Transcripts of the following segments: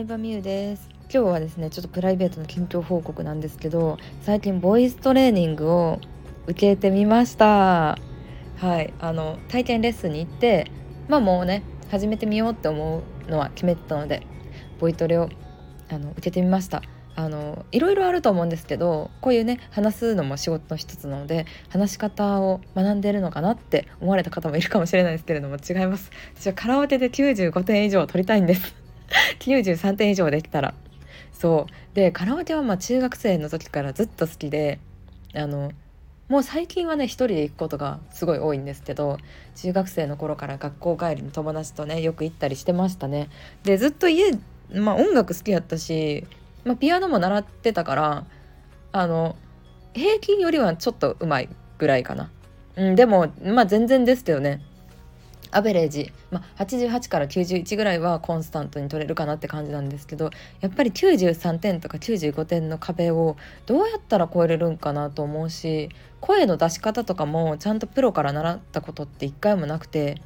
相葉美優です。今日はですねちょっとプライベートの近況報告なんですけど最近ボイストレーニングを受けてみました。はいあの体験レッスンに行ってまあもうね始めてみようって思うのは決めてたのでボイトレをあの受けてみました。あのいろいろあると思うんですけどこういうね話すのも仕事の一つなので話し方を学んでるのかなって思われた方もいるかもしれないですけれども違います。私はカラオケで95点以上取りたいんです。93点以上できたら。そう。でカラオケはまあ中学生の時からずっと好きであのもう最近はね一人で行くことがすごい多いんですけど中学生の頃から学校帰りの友達とねよく行ったりしてましたね。でずっと家まあ音楽好きやったしまあ、ピアノも習ってたからあの平均よりはちょっとうまいぐらいかな、うん、でもまあ全然ですけどね。アベレージ、まあ、88から91ぐらいはコンスタントに取れるかなって感じなんですけどやっぱり93点とか95点の壁をどうやったら超えれるんかなと思うし声の出し方とかもちゃんとプロから習ったことって一回もなくて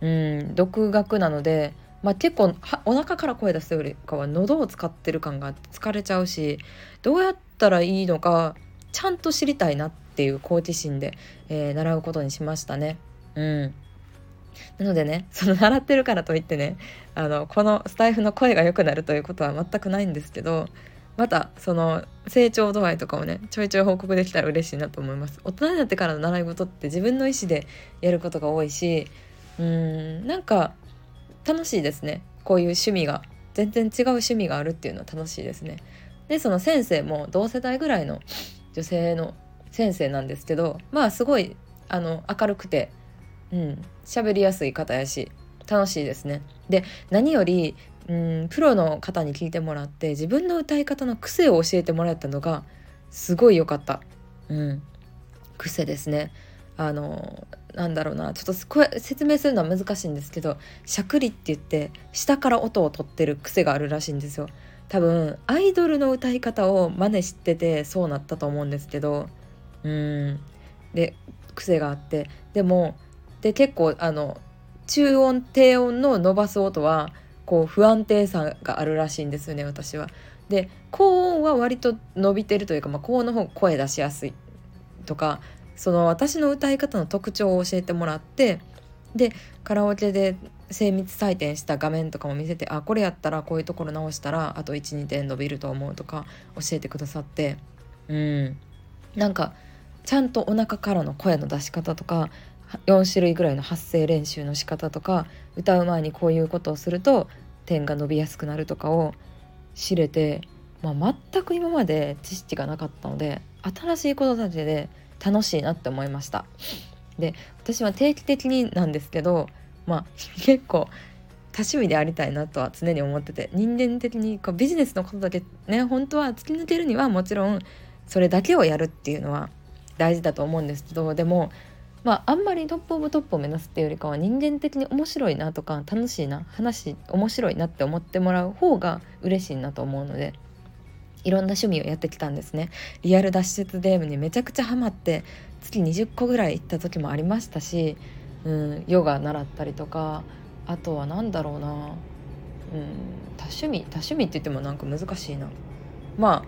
うん独学なのでまあ、結構お腹から声出すよりかは喉を使ってる感が疲れちゃうしどうやったらいいのかちゃんと知りたいなっていう好奇心で、えー、習うことにしましたね。うんなのでねその 習ってるからといってねあのこのスタイフの声が良くなるということは全くないんですけどまたその成長度合いとかをねちょいちょい報告できたら嬉しいなと思います。大人になってからの習い事って自分の意思でやることが多いしうんなんか楽しいですね。こういう趣味が。全然違う趣味があるっていうのは楽しいですね。でその先生も同世代ぐらいの女性の先生なんですけどまあすごいあの明るくてうん。喋りやすい方やし楽しいですね。で何よりうんプロの方に聞いてもらって自分の歌い方の癖を教えてもらったのがすごい良かった。うん。癖ですね。あのなんだろうな。ちょっとこれ説明するのは難しいんですけどしゃくりって言って下から音を取ってる癖があるらしいんですよ。多分アイドルの歌い方を真似しててそうなったと思うんですけどうん。で癖があって。でもで結構あの中音低音の伸ばす音はこう不安定さがあるらしいんですよね私は。で高音は割と伸びてるというか、まあ、高音の方声出しやすいとかその私の歌い方の特徴を教えてもらってでカラオケで精密採点した画面とかも見せてあこれやったらこういうところ直したらあと12点伸びると思うとか教えてくださってうんなんかちゃんとお腹からの声の出し方とか4種類ぐらいの発声練習の仕方とか歌う前にこういうことをすると点が伸びやすくなるとかを知れて、まあ、全く今まで知識がなかったので新しいことだけで楽しいなって思いました。で私は定期的になんですけどまあ結構多趣味でありたいなとは常に思ってて人間的にこうビジネスのことだけね本当は突き抜けるにはもちろんそれだけをやるっていうのは大事だと思うんですけどでもまああんまりトップオブトップを目指すっていうよりかは人間的に面白いなとか楽しいな話面白いなって思ってもらう方が嬉しいなと思うのでいろんな趣味をやってきたんですね。リアル脱出ゲームにめちゃくちゃハマって月20個ぐらい行った時もありましたし、うん、ヨガ習ったりとかあとは何だろうな、うん、多趣味多趣味って言ってもなんか難しいな。まあ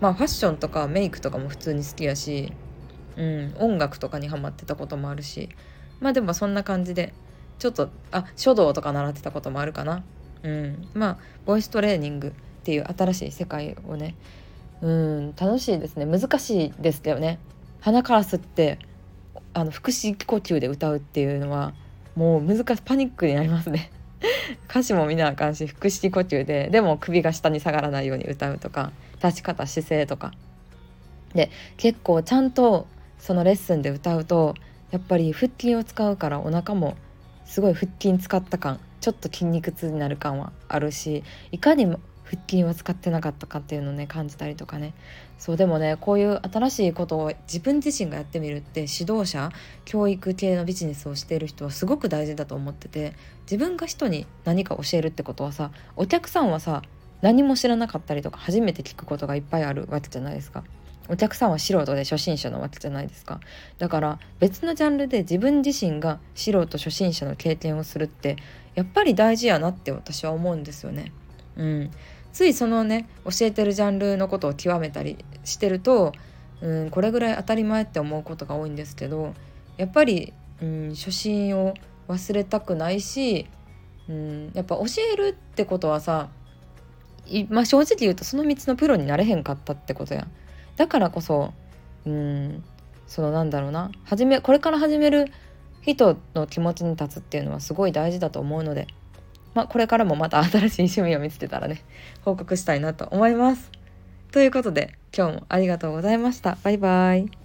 まあファッションとかメイクとかも普通に好きやし、うん、音楽とかにハマってたこともあるし。まあでもそんな感じでちょっとあ書道とか習ってたこともあるかな。うん。まあボイストレーニングっていう新しい世界をね。うん楽しいですね。難しいですけどね。鼻から吸ってあの腹式呼吸で歌うっていうのはもう難しい。パニックになりますね。歌詞も見なあかんし腹式呼吸ででも首が下に下がらないように歌うとか立ち方姿勢とか。で結構ちゃんとそのレッスンで歌うとやっぱり腹筋を使うからお腹もすごい腹筋使った感ちょっと筋肉痛になる感はあるしいかにも腹筋は使ってなかったかっていうのをね感じたりとかねそうでもねこういう新しいことを自分自身がやってみるって指導者教育系のビジネスをしている人はすごく大事だと思ってて自分が人に何か教えるってことはさお客さんはさ何も知らなかったりとか初めて聞くことがいっぱいあるわけじゃないですか。お客さんは素人で初心者なわけじゃないですか。だから別のジャンルで自分自身が素人初心者の経験をするってやっぱり大事やなって私は思うんですよね。うん、ついそのね教えてるジャンルのことを極めたりしてると、うん、これぐらい当たり前って思うことが多いんですけどやっぱり、うん、初心を忘れたくないし、うん、やっぱ教えるってことはさまあ、正直言うとその道のプロになれへんかったってことやだからこそうんそのなんだろうな始めこれから始める人の気持ちに立つっていうのはすごい大事だと思うので、まあ、これからもまた新しい趣味を見つけたらね報告したいなと思います。ということで今日もありがとうございました。バイバイ。